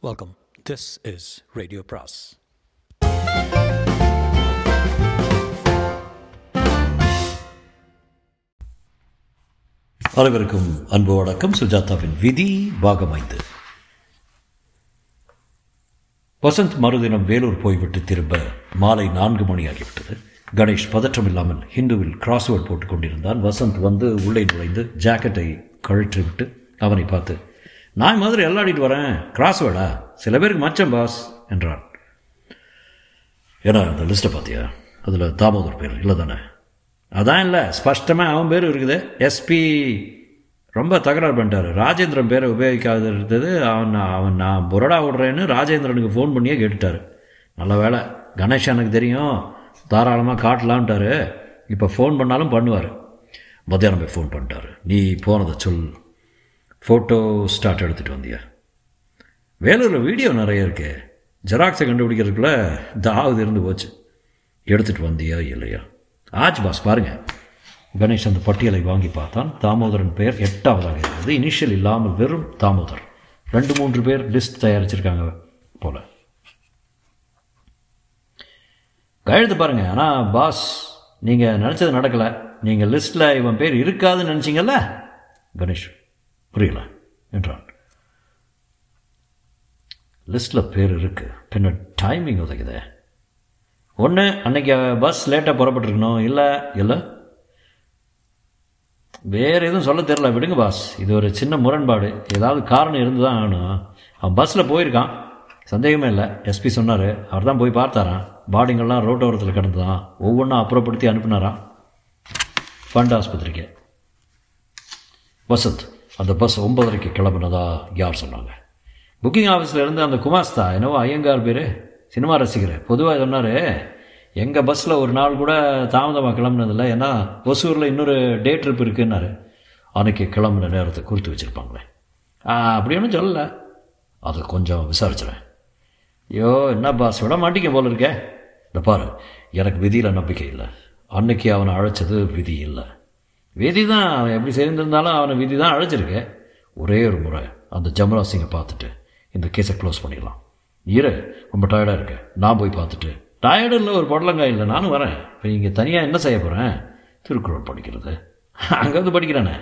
Welcome this is radio பிராஸ் அனைவருக்கும் அன்பு வணக்கம். சுஜாதாவின் விதி பாகம் ஐந்து. வசந்த் மறுதினம் வேலூர் போய்விட்டு திரும்ப மாலை நான்கு மணி ஆகிவிட்டது. கணேஷ் பதற்றம் இல்லாமல் ஹிந்துவில் கிராஸ்வேர்ட் போட்டுக் கொண்டிருந்தான். வசந்த் வந்து உள்ளே நுழைந்து ஜாக்கெட்டை கழற்றிவிட்டு அவனை பார்த்து நான் மாதிரி எல்லாடிட்டு வரேன். கிராஸ் வேடா. சில பேருக்கு மச்சம் பாஸ் என்றான். ஏன்னா இந்த லிஸ்ட்டை பார்த்தியா அதில் தாமோதர் பேர். இல்லை தானே? அதான் இல்லை. ஸ்பஷ்டமாக அவன் பேர் இருக்குது. எஸ்பி ரொம்ப தகராறு பண்ணிட்டார். ராஜேந்திரன் பேரை உபயோகிக்காத இருந்தது அவன் அவன் நான் புரடா விடுறேன்னு ராஜேந்திரனுக்கு ஃபோன் பண்ணியே கேட்டுட்டார். நல்ல வேலை கணேஷ் எனக்கு தெரியும். தாராளமாக காட்டலான்ட்டாரு இப்போ ஃபோன் பண்ணாலும் பண்ணுவார். மத்தியானம் போய் ஃபோன் பண்ணிட்டாரு. நீ போனதை சொல். ஃபோட்டோ ஸ்டார்ட் எடுத்துகிட்டு வந்தியா? வேலூரில் வீடியோ நிறைய இருக்கு. ஜெராக்ஸை கண்டுபிடிக்கிறதுக்குள்ள தாவது இருந்து போச்சு. எடுத்துகிட்டு வந்தியா இல்லையா? ஆச்சு பாஸ் பாருங்கள் கணேஷ் அந்த பட்டியலை வாங்கி பார்த்தான். தாமோதரன் பெயர் எட்டாவதாக இருந்தது. இனிஷியல் இல்லாமல் வெறும் தாமோதர். ரெண்டு மூன்று பேர் லிஸ்ட் தயாரிச்சிருக்காங்க போல். கையெழுத்து பாருங்கள் ஆனால் பாஸ் நீங்கள் நினச்சது நடக்கலை. நீங்கள் லிஸ்ட்டில் இவன் பேர் இருக்காதுன்னு நினச்சிங்கல்ல? கணேஷ். புரியல என்றான். லிஸ்ட்டில் பேர் இருக்கு பின்ன டைமிங் உதகுது ஒன்று அன்னைக்கு பஸ் லேட்டாக புறப்பட்டுருக்கணும் இல்லை இல்லை? வேறு எதுவும் சொல்ல தெரில விடுங்க பாஸ் இது ஒரு சின்ன முரண்பாடு. ஏதாவது காரணம் இருந்து தான் ஆகணும். அவன் பஸ்ஸில் போயிருக்கான். சந்தேகமே இல்லை. எஸ்பி சொன்னார் அவர் தான் போய் பார்த்தாரான் பாடிங்கெல்லாம் ரோட்டோரத்தில் கிடந்துதான். ஒவ்வொன்றா அப்புறப்படுத்தி அனுப்பினாராம். ஃபண்ட் ஆஸ்பத்திரிக்கு. வசந்த். அந்த பஸ் ஒன்பதரைக்கு கிளம்புனதா யார் சொன்னாங்க? புக்கிங் ஆஃபீஸில் இருந்து அந்த குமாஸ்தா என்னவோ ஐயங்கார் பேர் சினிமா ரசிகர் பொதுவாக சொன்னார் எங்கள் பஸ்ஸில் ஒரு நாள் கூட தாமதமாக கிளம்புனதில்லை ஏன்னா ஒசூரில் இன்னொரு டே ட்ரிப் இருக்குன்னாரு. அன்னைக்கு கிளம்புன நேரத்தை குறித்து வச்சுருப்பாங்களே. அப்படி ஒன்றும் சொல்லலை. அதை கொஞ்சம் விசாரிச்சிடறேன் ஐயோ என்ன பாஸ் விட மாட்டீங்க போல இருக்கே. இந்த பாரு எனக்கு விதியில் நம்பிக்கை இல்லை. அன்னைக்கு அவனை அழைச்சது விதி இல்லை. விதி தான் அவன் எப்படி சேர்ந்துருந்தாலும் அவனை விதி தான் அழைச்சிருக்கு. ஒரே ஒரு முறை அந்த ஜமுனா சிங்கை பார்த்துட்டு இந்த கேஸை க்ளோஸ் பண்ணிடலாம். இரு ரொம்ப டயர்டாக இருக்கு. நான் போய் பார்த்துட்டு. டயர்டு இல்லை ஒரு பொடலங்காய் இல்லை நானும் வரேன். இப்போ இங்கே தனியாக என்ன செய்ய போகிறேன் திருக்குறள் படிக்கிறது. அங்கே வந்து படிக்கிறானே.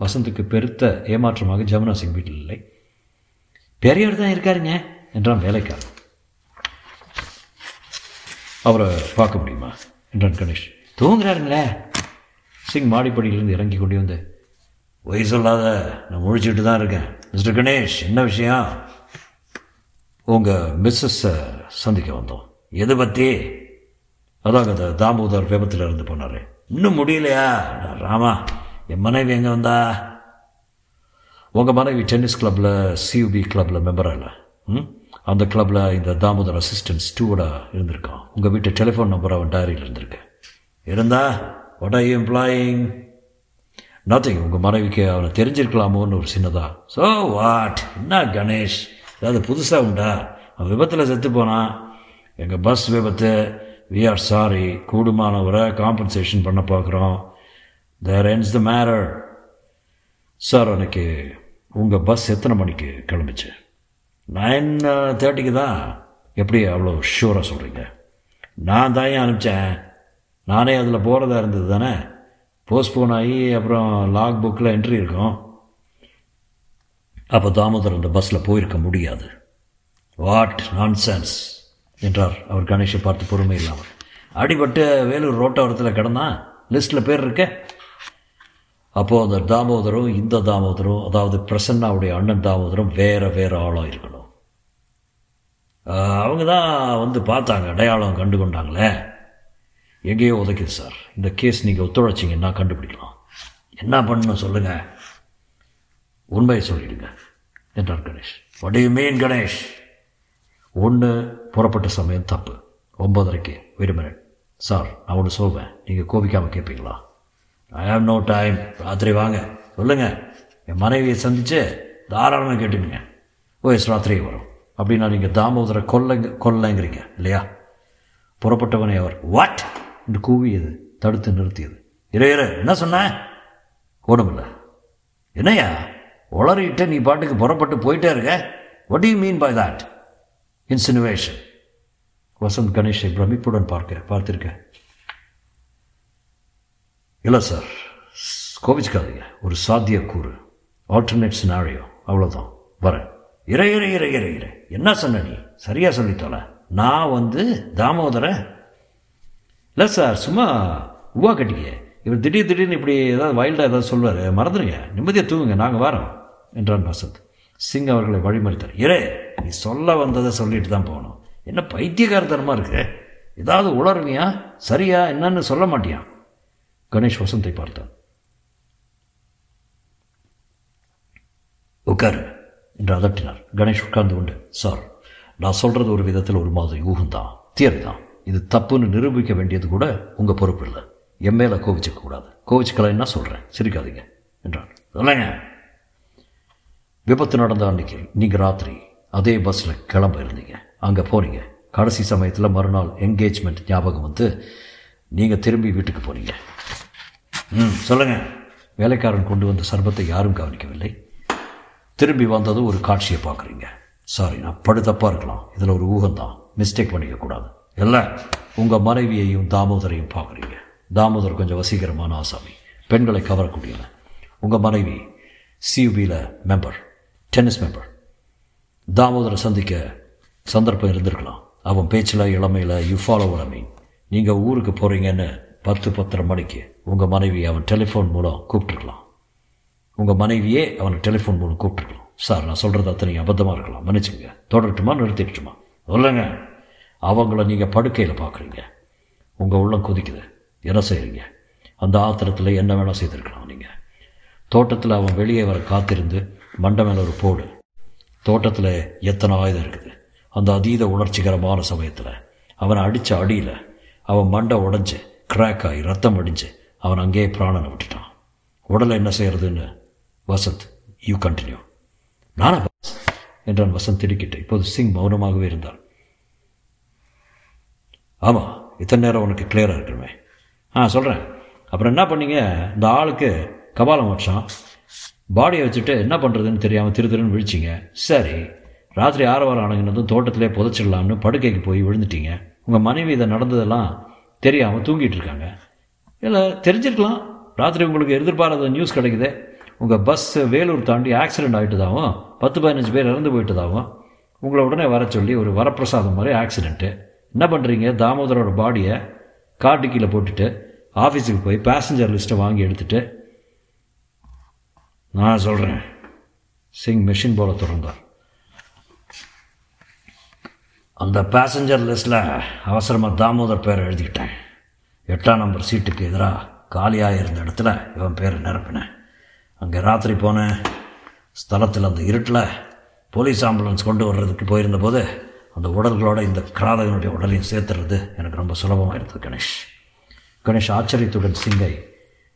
வசந்துக்கு பெருத்த ஏமாற்றமாக ஜமுனா சிங் வீட்டில் இல்லை. பெரியவர் தான் இருக்காருங்க என்றான் வேலைக்காரன். அவரை பார்க்க முடியுமா? என்றான் கணேஷ். தூங்குறாருங்களே. சிங் மாடிப்படியிலிருந்து இறங்கி கொண்டு வந்து பொய் சொல்லாத நான் முழிச்சுட்டு தான் இருக்கேன். மிஸ்டர் கணேஷ் என்ன விஷயம்? உங்கள் மிஸ்ஸஸை சந்திக்க வந்தோம். எது பற்றி அதாங்க அந்த தாமோதர் விபத்தில் இருந்து போனார். இன்னும் முடியலையா? ராமா என் மனைவி எங்கே வந்தா? உங்கள் மனைவி டென்னிஸ் கிளப்பில் சியூபி கிளப்பில் மெம்பராக இல்லை? ம் அந்த கிளப்பில் இந்த தாமோதர் அசிஸ்டன்ட் ஸ்டூவர்டாக இருந்திருக்கான். உங்கள் வீட்டு டெலிஃபோன் நம்பர் அவன் டைரியில் இருந்திருக்கு. இருந்தா what are you employing nothing உங்கள் மனைவிக்கு அவனை தெரிஞ்சிருக்கலாமோன்னு ஒரு சின்னதாக ஸோ வாட் என்ன கணேஷ்? ஏதாவது புதுசாக உண்டா? அவன் விபத்தில் செத்து போனான். எங்கள் பஸ் விபத்து. வி ஆர் சாரி கூடுமானவரை காம்பன்சேஷன் பண்ண பார்க்குறோம். தேர் என்ஸ் த மேரர் சார் எனக்கு உங்கள் பஸ் எத்தனை மணிக்கு கிளம்பிச்சு? நைன் தேர்ட்டிக்கு uh, தான்? எப்படி அவ்வளோ ஷூராக சொல்கிறீங்க நான் தான் ஏன் அனுப்பிச்சேன்? நானே அதில் போகிறதா இருந்தது தானே? போஸ்ட்போன் ஆகி அப்புறம் லாக் புக்கில் என்ட்ரி இருக்கும். அப்போ தாமோதர் அந்த பஸ்ஸில் போயிருக்க முடியாது. வாட் நான்சென்ஸ் என்றார். அவர் கணேஷை பார்த்து பொறுமை இல்லாமல். அடிபட்டு வேலூர் ரோட்டோரத்தில் கிடந்தான் லிஸ்ட்டில் பேர் இருக்க? அப்போது அந்த தாமோதரும் இந்த தாமோதரும் அதாவது பிரசன்னாவுடைய அண்ணன் தாமோதரும் வேறு வேறு ஆளாக இருக்கணும். அவங்க தான் வந்து பார்த்தாங்க அடையாளம் கண்டு கொண்டாங்களே எங்கேயோ உதைக்குது சார்? இந்த கேஸ் நீங்கள் ஒத்துழைச்சிங்கன்னா கண்டுபிடிக்கலாம். என்ன பண்ணணும் சொல்லுங்கள் உண்மையை சொல்லிடுங்க என்றார் கணேஷ். வடி மீன் கணேஷ்? ஒன்று புறப்பட்ட சமயம் தப்பு. ஒம்பதரைக்கு விடுமினட் சார் நான் ஒன்று சொல்வேன் நீங்கள் கோபிக்காமல் கேட்பீங்களா ஐ ஹாவ் நோ டைம் ராத்திரி வாங்க. சொல்லுங்கள் என் மனைவியை சந்தித்து தாராளமாக கேட்டுக்கங்க. ஓஎஸ் ராத்திரி வரும். அப்படின்னா நீங்கள் தாமோதரை கொல்லைங்க கொல்லைங்கிறீங்க இல்லையா? புறப்பட்டவனே அவர். வாட் என்று கூவியது தடுத்து நிறுத்தியது. இரு இரு என்ன சொன்ன? ஒன்றுமில்ல என்னையா உளறிட்டு நீ பாட்டுக்கு புறப்பட்டு போயிட்டே இருக்க? What you mean by that insinuation Vasanth கணேஷை பிரமிப்புடன் பார்க்க பார்த்துருக்க. இல்லை சார் கோவிச்சுக்காதீங்க. ஒரு சாத்திய கூறு ஆல்டர்னேட் சினாரியோ அவ்வளோதான் வரேன் இறை இறை இறை இறை என்ன சொன்ன நீ? சரியாக சொல்லித்தோல நான் வந்து தாமோதரை இல்லை சார் சும்மா உவா கட்டிங்க இவர் திடீர் திடீர்னு இப்படி ஏதாவது வைல்டாக ஏதாவது சொல்வார் மறந்துடுங்க நிம்மதியாக தூங்குங்க நாங்கள் வரோம் என்றான் வசந்த். சிங் அவர்களை வழிமறித்தார். இரே நீ சொல்ல வந்ததை சொல்லிட்டு தான் போகணும். என்ன பைத்தியகாரத்தனமாக இருக்கு? ஏதாவது உளருவியா சரியா? என்னன்னு சொல்ல மாட்டியா? கணேஷ் வசந்தை பார்த்தான். உட்காரு என்று அதட்டினார். கணேஷ் உட்கார்ந்து கொண்டு சார் நான் சொல்கிறது ஒரு விதத்தில் ஒரு மாதிரி ஊகம்தான் தியரி தான் இது தப்புன்னு நிரூபிக்க வேண்டியது கூட உங்கள் பொறுப்பு இல்லை. என் மேலே கோவிச்சிக்கக்கூடாது கூடாது. கோவிச்சுக்கலைன்னா சொல்கிறேன் சிரிக்காதீங்க. என்றான். சொல்லுங்க விபத்து நடந்த அன்னைக்கு நீங்கள் ராத்திரி அதே பஸ்ஸில் கிளம்ப இருந்தீங்க. அங்கே போனீங்க. கடைசி சமயத்தில் மறுநாள் என்கேஜ்மெண்ட் ஞாபகம் வந்து நீங்கள் திரும்பி வீட்டுக்கு போனீங்க. ம் சொல்லுங்கள் வேலைக்காரன் கொண்டு வந்த சர்பத்தை யாரும் கவனிக்கவில்லை. திரும்பி வந்ததும் ஒரு காட்சியை பார்க்குறீங்க. சாரி நான் படுத்தப்பாக இருக்கலாம். இதில் ஒரு ஊகம்தான். மிஸ்டேக் பண்ணிக்கக்கூடாது இல்லை. உங்கள் மனைவியையும் தாமோதரையும் பார்க்குறீங்க. தாமோதர் கொஞ்சம் வசீகரமான ஆசாமி. பெண்களை கவரக்கூடியவன். உங்கள் மனைவி சியூபியில் மெம்பர் டென்னிஸ் மெம்பர் தாமோதரை சந்திக்க சந்தர்ப்பம் இருந்திருக்கலாம். அவன் பேச்சில் இளமையில் யூ ஃபாலோ மீன் நீங்கள் ஊருக்கு போகிறீங்கன்னு பத்து பத்தரை மணிக்கு உங்கள் மனைவி அவன் டெலிஃபோன் மூலம் கூப்பிட்டுருக்கலாம். உங்கள் மனைவியே அவனை டெலிஃபோன் மூலம் கூப்பிட்டுருக்கலாம். சார் நான் சொல்கிறது அத்தனை அபத்தமாக இருக்கலாம். மன்னிச்சுங்க தொடரட்டுமா நிறுத்திட்டுமா சொல்லுங்கள் அவங்கள நீங்கள் படுக்கையில் பார்க்குறீங்க உங்கள் உள்ளம் கொதிக்குது. என்ன செய்கிறீங்க அந்த ஆத்திரத்தில் என்ன வேணால் செய்திருக்கலாம் நீங்கள் தோட்டத்தில் அவன் வெளியே வர காத்திருந்து மண்டை மேலே ஒரு போடு. தோட்டத்தில் எத்தனை ஆயுதம் இருக்குது? அந்த அதீத உணர்ச்சிகரமான சமயத்தில் அவனை அடித்த அடியில் அவன் மண்டை உடஞ்சி கிராக் ஆகி ரத்தம் அடிஞ்சு அவன் அங்கேயே பிராணனை விட்டுட்டான். உடலை என்ன செய்கிறதுன்னு வசந்த் யூ கண்டினியூ நானா? பாஸ் என்றான் வசந்த் திடுக்கிட்டு. இப்போது சிங் மௌனமாகவே இருந்தான். ஆமாம் இத்தனை நேரம் உனக்கு கிளியராக இருக்கணுமே ஆ சொல்கிறேன் அப்புறம் என்ன பண்ணீங்க? இந்த ஆளுக்கு கபாலம் வச்சான். பாடியை வச்சுட்டு என்ன பண்ணுறதுன்னு தெரியாமல் திரு திருன்னு விழிச்சிங்க. சரி ராத்திரி ஆறு வாரம் ஆனங்கினதும் தோட்டத்திலே புதைச்சிடலாம்னு படுக்கைக்கு போய் விழுந்துட்டீங்க. உங்கள் மனைவி இதை நடந்ததெல்லாம் தெரியாமல் தூங்கிட்டு இருக்காங்க. இல்லை தெரிஞ்சிருக்கலாம். ராத்திரி உங்களுக்கு எதிர்பாராத நியூஸ் கிடைக்குது. உங்கள் பஸ் வேலூர் தாண்டி ஆக்சிடெண்ட் ஆகிட்டதாகவும் பத்து பதினஞ்சு பேர் இறந்து போயிட்டதாகவும் உங்களை உடனே வர சொல்லி ஒரு வரப்பிரசாதம் மாதிரி ஆக்சிடெண்ட்டு என்ன பண்ணுறீங்க தாமோதரோட பாடியை காட்டு கீழே போட்டுட்டு ஆஃபீஸுக்கு போய் பேசஞ்சர் லிஸ்ட்டை வாங்கி எடுத்துட்டு நான் சொல்கிறேன் சிங் மெஷின் போல திறந்தார். அந்த பேசஞ்சர் லிஸ்ட்டில் அவசரமாக தாமோதர் பேரை எழுதிக்கிட்டேன். எட்டாம் நம்பர் சீட்டுக்கு எதிராக காலியாக இருந்த இடத்துல இவன் பேரை நிரப்பினேன். அங்கே ராத்திரி போனேன் ஸ்தலத்தில் அந்த இருட்டில் போலீஸ் ஆம்புலன்ஸ் கொண்டு வர்றதுக்கு போயிருந்தபோது அந்த உடல்களோட இந்த கிராதகனுடைய உடலையும் சேர்த்துறது எனக்கு ரொம்ப சுலபமாக இருந்தது கணேஷ். கணேஷ் ஆச்சரியத்துடன் சிங்கை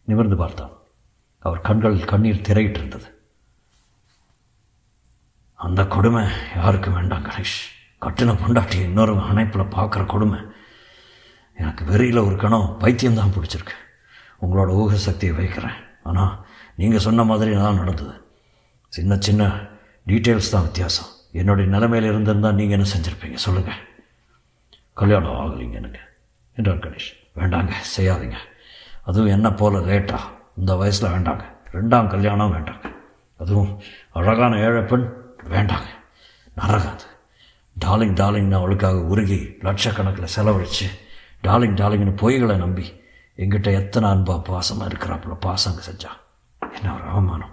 நிமிர்ந்து பார்த்தான். அவர் கண்கள் கண்ணீர் திரையிட்டு இருந்தது. அந்த கொடுமை யாருக்கும் வேண்டாம் கணேஷ். கட்டின பொண்டாட்டி இன்னொரு அணைப்பில் பார்க்குற கொடுமை. எனக்கு வெறியில் ஒரு கணம் பைத்தியம்தான் பிடிச்சிருக்கு. உங்களோட ஊக சக்தியை வைக்கிறேன். ஆனால் நீங்கள் சொன்ன மாதிரி தான் நடந்தது. சின்ன சின்ன டீட்டெயில்ஸ் தான் வித்தியாசம். என்னுடைய நிலைமையில் இருந்திருந்தால் நீங்கள் என்ன செஞ்சுருப்பீங்க? சொல்லுங்கள் கல்யாணம் ஆகலைங்க எனக்கு. என்றார் கணேஷ். வேண்டாங்க செய்யாதீங்க. அதுவும் என்ன போல் லேட்டாக இந்த வயசில் வேண்டாங்க. ரெண்டாம் கல்யாணம் வேண்டாங்க. அதுவும் அழகான ஏழை பெண் வேண்டாங்க. நரகாது டார்லிங் டார்லிங்னு அவளுக்காக உருகி லட்சக்கணக்கில் செலவழித்து டார்லிங் டார்லிங்னு பொய்களை நம்பி எங்கிட்ட எத்தனை அன்பா பாசமாக இருக்கிறாப்புல பாசங்க செஞ்சா. என்ன ஒரு அவமானம்.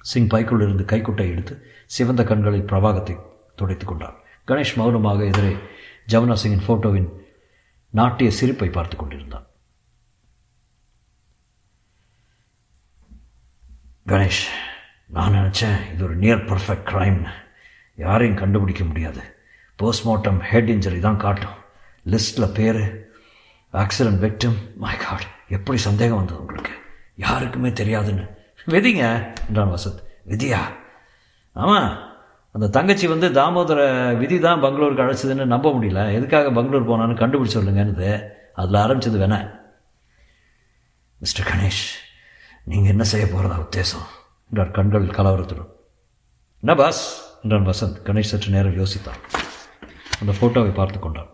சிங் பைக்குள் இருந்து கைக்குட்டை எடுத்து சிவந்த கண்களில் பிரவாகத்தை துடைத்து கொண்டார். கணேஷ் மௌனமாக எதிரே ஜமுனா சிங்கின் ஃபோட்டோவின் நாட்டிய சிரிப்பை பார்த்து கொண்டிருந்தான். கணேஷ் நான் நினச்சேன் இது ஒரு நியர் பர்ஃபெக்ட் க்ரைம்னு யாரையும் கண்டுபிடிக்க முடியாது. போஸ்ட்மார்ட்டம் ஹெட் இன்ஜரி தான் காட்டும். லிஸ்ட்டில் பேர் ஆக்சிடென்ட் விக்டிம் மை காட் எப்படி சந்தேகம் வந்தது உங்களுக்கு? யாருக்குமே தெரியாதுன்னு. விதிங்க என்றான் வசத் விதியா? ஆமாம் அந்த தங்கச்சி வந்து தாமோதர விதி தான் பெங்களூருக்கு அழைச்சதுன்னு நம்ப முடியல. எதுக்காக பெங்களூர் போனான்னு கண்டுபிடிச்சு சொல்லுங்கன்னு அதில் ஆரம்பித்தது வேணா மிஸ்டர் கணேஷ் நீங்கள் என்ன செய்ய போகிறதா உத்தேசம்? என்றார் கண்கள் கலவரத்துடன். என்ன பாஸ்? என்றான் வசந்த். கணேஷ் சற்று நேரம் யோசித்தான். அந்த ஃபோட்டோவை பார்த்து கொண்டான்.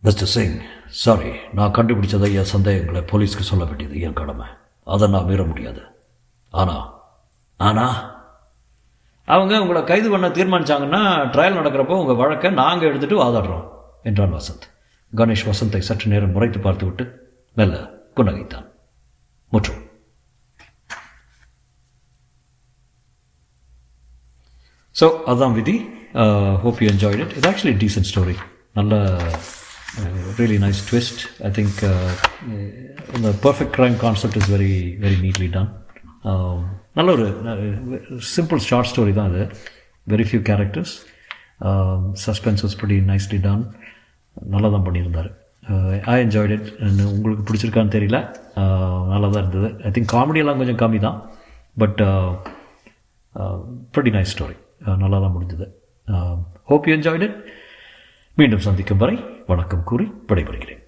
மிஸ்டர் சிங் சாரி நான் கண்டுபிடிச்சதை என் சந்தேகங்களை போலீஸ்க்கு சொல்ல வேண்டியது என் கடமை. அதை நான் மீற முடியாது. ஆனா ஆனா அவங்க உங்களை கைது பண்ண தீர்மானிச்சாங்கன்னா ட்ரையல் நடக்கிறப்போ உங்கள் வழக்கை நாங்கள் எடுத்துகிட்டு வாதாடுறோம் என்றான் வசந்த். கணேஷ் வசந்தை சற்று நேரம் முறைத்து பார்த்துவிட்டு மெல்ல புன்னகைத்தான். முற்றும். ஸோ அதான் விதி. ஹோப் யூ என்ஜாய்ட் இட் இது ஆக்சுவலி டீசன்ட் ஸ்டோரி நல்ல really nice twist I think இந்த perfect crime concept is very very neatly done நல்ல ஒரு சிம்பிள் ஷார்ட் ஸ்டோரி தான் அது. Very few characters suspense was படி நைஸ்லி டான் நல்லா தான் பண்ணியிருந்தார். ஐ என்ஜாய்ட் இட் உங்களுக்கு பிடிச்சிருக்கான்னு தெரியல. Uh, நல்லா தான் இருந்தது. ஐ திங்க் காமெடியெல்லாம் கொஞ்சம் கம்மி தான். But uh, uh, pretty nice story நல்லா தான் முடிஞ்சது. ஹோப் யூ என்ஜாய்ட் இட் மீண்டும் சந்திக்கும் வரை வணக்கம் கூறி விடைபெறுகிறேன்.